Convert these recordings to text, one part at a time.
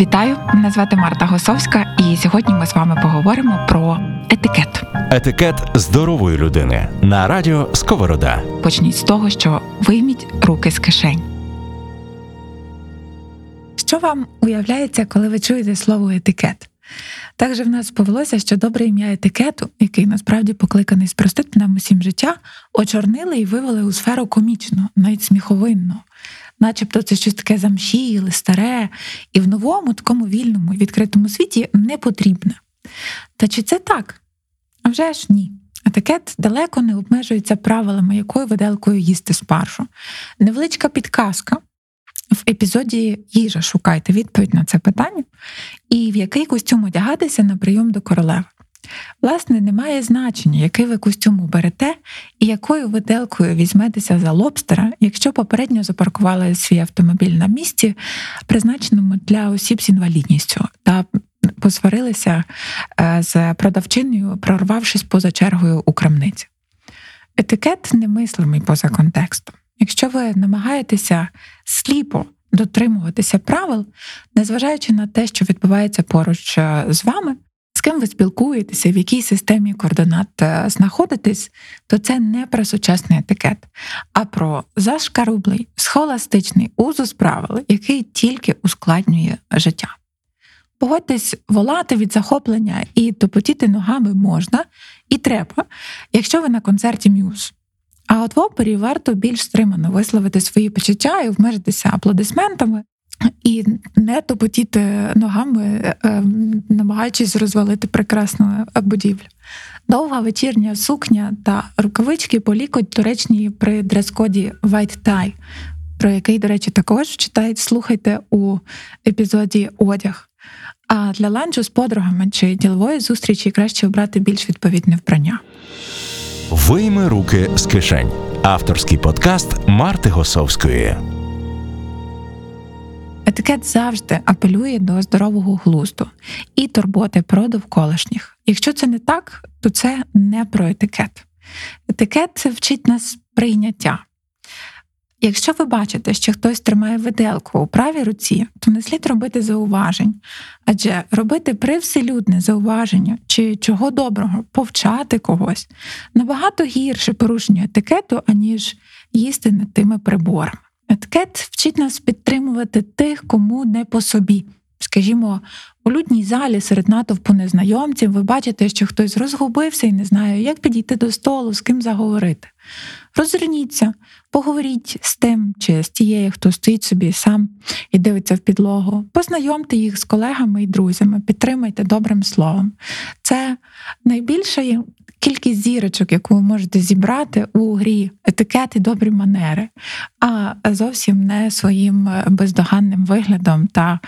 Вітаю, мене звати Марта Госовська, і сьогодні ми з вами поговоримо про етикет. Етикет здорової людини на радіо Сковорода. Почніть з того, що вийміть руки з кишень. Що вам уявляється, коли ви чуєте слово етикет? Так же в нас повелося, що добре ім'я етикету, який насправді покликаний спростити нам усім життя, очорнили і вивели у сферу комічну, навіть сміховинну. Начебто це щось таке замшіле, старе, і в новому, такому вільному відкритому світі не потрібне. Та чи це так? А вже ж ні. Етикет далеко не обмежується правилами, якою виделкою їсти спаржу. Невеличка підказка. В епізоді їжа шукайте відповідь на це питання, і в який костюм одягатися на прийом до королеви. Власне, немає значення, який ви костюм оберете і якою виделкою візьметеся за лобстера, якщо попередньо запаркували свій автомобіль на місці, призначеному для осіб з інвалідністю, та посварилися е, з продавчиною, прорвавшись поза чергою у крамниці. Етикет немислимий поза контекстом. Якщо ви намагаєтеся сліпо дотримуватися правил, незважаючи на те, що відбувається поруч е, з вами, з ким ви спілкуєтеся, в якій системі координат е, знаходитесь, то це не про сучасний етикет, а про зашкарублий, схоластичний узус правил, який тільки ускладнює життя. Погодьтесь, волати від захоплення і топотіти ногами можна і треба, якщо ви на концерті м'юз. А от в опері варто більш стримано висловити свої почуття і обмежитися аплодисментами, і не топотіти ногами, е, е, намагаючись розвалити прекрасну будівлю. Довга вечірня сукня та рукавички полікуть туречні при дрес-коді White Tie, про який, до речі, також читають, слухайте у епізоді одяг. А для ланчу з подругами чи ділової зустрічі краще обрати більш відповідне вбрання. Вийми руки з кишень. Авторський подкаст Марти Госовської. Етикет завжди апелює до здорового глузду і турботи про довколишніх. Якщо це не так, то це не про етикет. Етикет це вчить нас прийняття. Якщо ви бачите, що хтось тримає виделку у правій руці, то не слід робити зауважень, адже робити привселюдне зауваження чи чого доброго, повчати когось набагато гірше порушення етикету, аніж їсти не тими приборами. Етикет вчить нас підтримувати тих, кому не по собі. Скажімо, у людній залі серед натовпу незнайомців ви бачите, що хтось розгубився і не знає, як підійти до столу, з ким заговорити. Розверніться, поговоріть з тим чи з тією, хто стоїть собі сам і дивиться в підлогу. Познайомте їх з колегами і друзями, підтримайте добрим словом. Це найбільша кількість зірочок, яку ви можете зібрати у грі етикет і добрі манери, а зовсім не своїм бездоганним виглядом та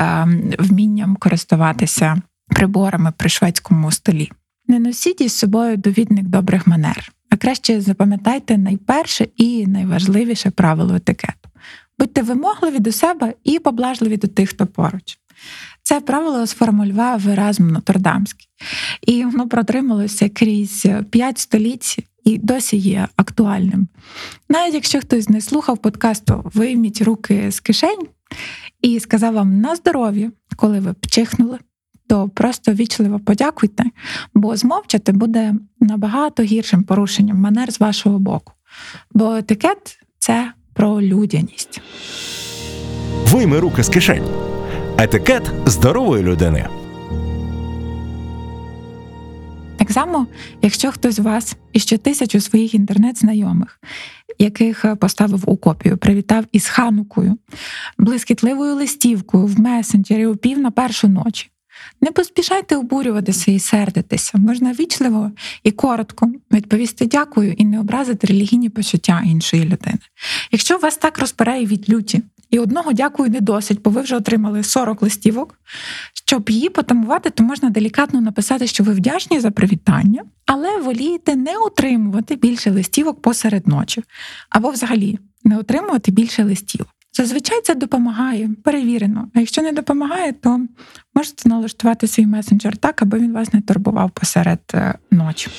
е, вмінням користуватися приборами при шведському столі. Не носіть із собою довідник добрих манер, а краще запам'ятайте найперше і найважливіше правило етикету. Будьте вимогливі до себе і поблажливі до тих, хто поруч. Це правило сформулював Еразм Нотрдамський, і воно протрималося крізь п'ять століть і досі є актуальним. Навіть якщо хтось не слухав подкасту, вийміть руки з кишень і сказав вам на здоров'я, коли ви пчихнули, то просто вічливо подякуйте, бо змовчати буде набагато гіршим порушенням манер з вашого боку. Бо етикет це про людяність. Вийми руки з кишень. Етикет здорової людини. Так само, якщо хтось з вас і ще тисячу своїх інтернет-знайомих, яких поставив у копію, привітав із ханукою, блискітливою листівкою в месенджері у пів на першу ночі. Не поспішайте обурюватися і сердитися. Можна вічливо і коротко відповісти дякую і не образити релігійні почуття іншої людини. Якщо вас так розпереє від люті, і одного дякую не досить, бо ви вже отримали 40 листівок. Щоб її потамувати, то можна делікатно написати, що ви вдячні за привітання, але волієте не отримувати більше листівок посеред ночі, або взагалі не отримувати більше листівок. Зазвичай це допомагає, перевірено. А якщо не допомагає, то можете налаштувати свій месенджер так, аби він вас не турбував посеред е, ночі.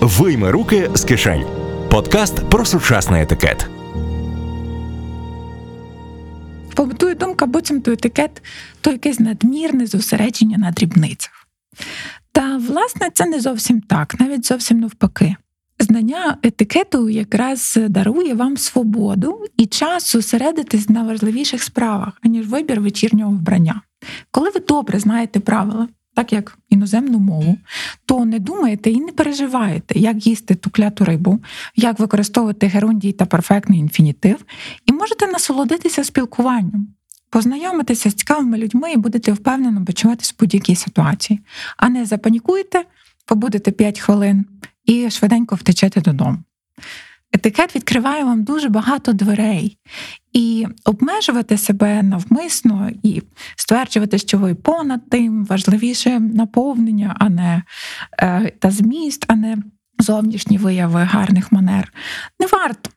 Вийми руки з кишень. Подкаст про сучасний етикет. Побутує думка, буцімто етикет то якесь надмірне зосередження на дрібницях. Та, власне, це не зовсім так, навіть зовсім навпаки. Знання етикету якраз дарує вам свободу і час зосередитись на важливіших справах, аніж вибір вечірнього вбрання. Коли ви добре знаєте правила, так як іноземну мову, то не думаєте і не переживаєте, як їсти ту кляту рибу, як використовувати герундій та перфектний інфінітив, і можете насолодитися спілкуванням, познайомитися з цікавими людьми і будете впевнено почуватися в будь-якій ситуації, а не запанікуєте, побудете 5 хвилин і швиденько втечете додому. Етикет відкриває вам дуже багато дверей, і обмежувати себе навмисно і стверджувати, що ви понад тим важливіше наповнення, а не е, та зміст, а не зовнішні вияви гарних манер. Не варто.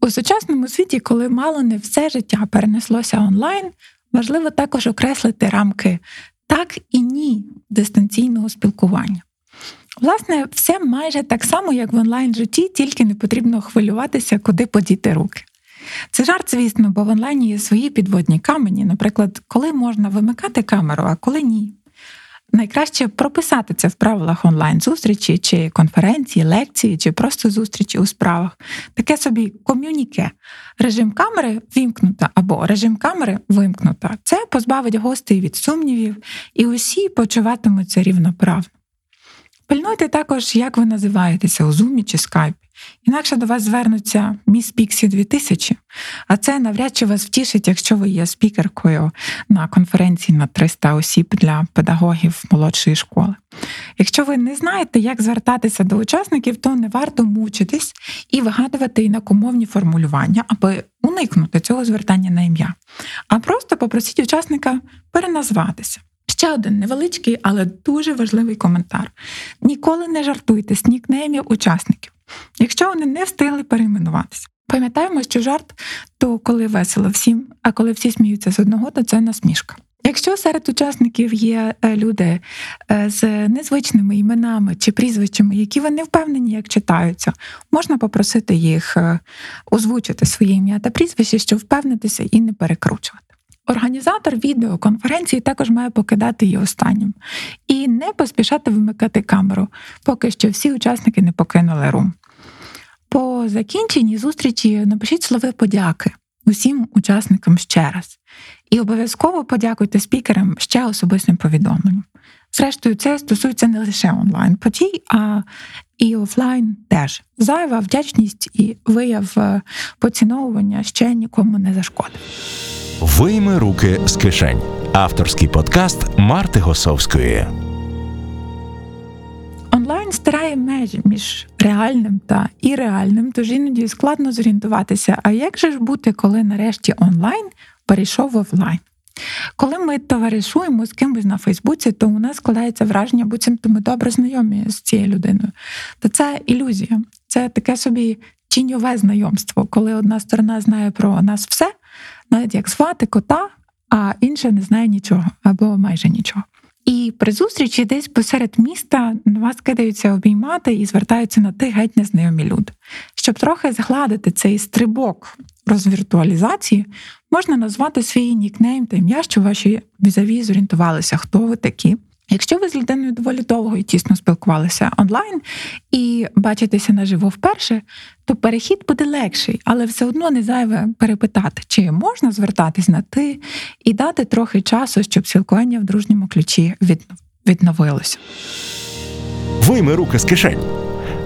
У сучасному світі, коли мало не все життя перенеслося онлайн, важливо також окреслити рамки так і ні дистанційного спілкування. Власне, все майже так само, як в онлайн житті, тільки не потрібно хвилюватися, куди подіти руки. Це жарт, звісно, бо в онлайні є свої підводні камені, наприклад, коли можна вимикати камеру, а коли ні. Найкраще прописати це в правилах онлайн-зустрічі, чи конференції, лекції, чи просто зустрічі у справах. Таке собі ком'юніке. Режим камери вімкнута або режим камери вимкнута. Це позбавить гостей від сумнівів, і усі почуватимуться рівноправно. Пильнуйте також, як ви називаєтеся у Zoom чи Skype. Інакше до вас звернуться міс Піксі 2000, а це навряд чи вас втішить, якщо ви є спікеркою на конференції на 300 осіб для педагогів молодшої школи. Якщо ви не знаєте, як звертатися до учасників, то не варто мучитись і вигадувати інакомовні формулювання, аби уникнути цього звертання на ім'я. А просто попросіть учасника переназватися. Ще один невеличкий, але дуже важливий коментар: ніколи не жартуйте з нікнеймів учасників, якщо вони не встигли перейменуватися. Пам'ятаємо, що жарт то коли весело всім, а коли всі сміються з одного, то це насмішка. Якщо серед учасників є е, люди е, з незвичними іменами чи прізвищами, які ви не впевнені, як читаються, можна попросити їх е, озвучити своє ім'я та прізвище, щоб впевнитися і не перекручувати. Організатор відеоконференції також має покидати її останнім і не поспішати вимикати камеру, поки що всі учасники не покинули рум. По закінченні зустрічі напишіть слови подяки усім учасникам ще раз. І обов'язково подякуйте спікерам ще особистим повідомленням. Зрештою, це стосується не лише онлайн подій, а і офлайн теж. Зайва вдячність і вияв е, поціновування ще нікому не зашкодить. Вийми руки з кишень. Авторський подкаст Марти Госовської. Онлайн стирає межі між реальним та іреальним, тож іноді складно зорієнтуватися, а як же ж бути, коли нарешті онлайн перейшов в офлайн? Коли ми товаришуємо з кимось на Фейсбуці, то у нас складається враження, буцімто ми добре знайомі з цією людиною. То це ілюзія, це таке собі тіньове знайомство, коли одна сторона знає про нас все, навіть як звати кота, а інша не знає нічого або майже нічого. І при зустрічі десь посеред міста на вас кидаються обіймати і звертаються на ти геть незнайомі люди. Щоб трохи згладити цей стрибок розвіртуалізації, можна назвати свій нікнейм та ім'я, що ваші візаві зорієнтувалися, хто ви такі. Якщо ви з людиною доволі довго і тісно спілкувалися онлайн і бачитеся наживо вперше, то перехід буде легший, але все одно не зайве перепитати, чи можна звертатись на ти і дати трохи часу, щоб спілкування в дружньому ключі відновилося. Вийми руки з кишень.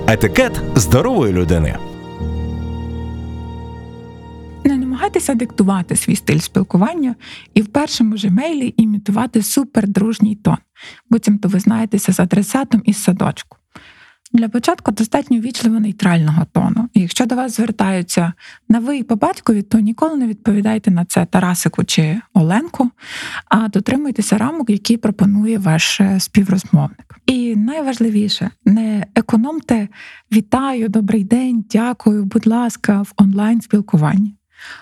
Етикет здорової людини. Намагайтеся диктувати свій стиль спілкування і в першому ж мейлі імітувати супердружній тон, буцімто ви знаєтеся з адресатом із садочку. Для початку достатньо вічливо нейтрального тону. І якщо до вас звертаються на ви і по батькові, то ніколи не відповідайте на це Тарасику чи Оленку, а дотримуйтеся рамок, які пропонує ваш е, співрозмовник. І найважливіше, не економте вітаю, добрий день, дякую, будь ласка, в онлайн спілкуванні.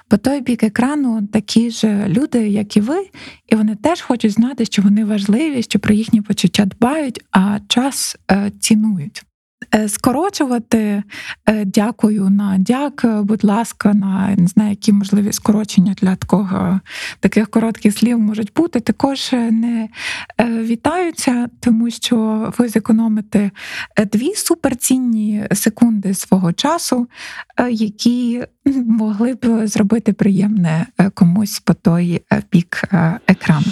По той бік екрану такі ж люди, як і ви, і вони теж хочуть знати, що вони важливі, що про їхні почуття дбають, а час е, цінують. Е, скорочувати е, дякую на дяк, будь ласка, на не знаю, які можливі скорочення для такого таких коротких слів можуть бути. Також е, не вітаються, тому що ви зекономите дві суперцінні секунди свого часу, які могли б зробити приємне комусь по той бік екрану.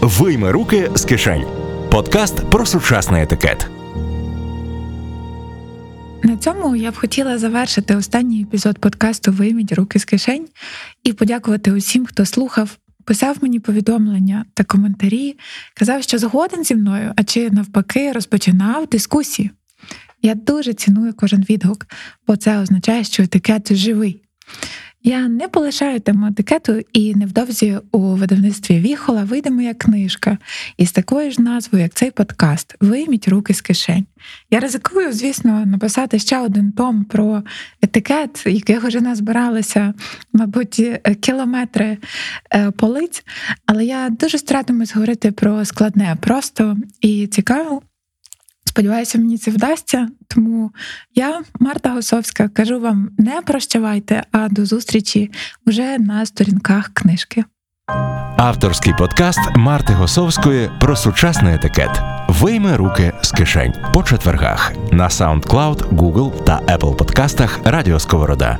Вийми руки з кишень. Подкаст про сучасний етикет. На цьому я б хотіла завершити останній епізод подкасту Вийміть руки з кишень і подякувати усім, хто слухав, писав мені повідомлення та коментарі, казав, що згоден зі мною, а чи навпаки розпочинав дискусії. Я дуже ціную кожен відгук, бо це означає, що етикет живий. Я не полишаю тему етикету, і невдовзі у видавництві Віхола вийде моя книжка із такою ж назвою, як цей подкаст Вийміть руки з кишень. Я ризикую, звісно, написати ще один том про етикет, яких вже назбиралися, мабуть, кілометри е, полиць. Але я дуже старатимусь говорити про складне, просто і цікаво. Сподіваюся, мені це вдасться. Тому я, Марта Госовська, кажу вам не прощавайте, а до зустрічі уже на сторінках книжки. Авторський подкаст Марти Госовської про сучасний етикет. Вийми руки з кишень по четвергах на SoundCloud, Google та Apple подкастах Радіо Сковорода.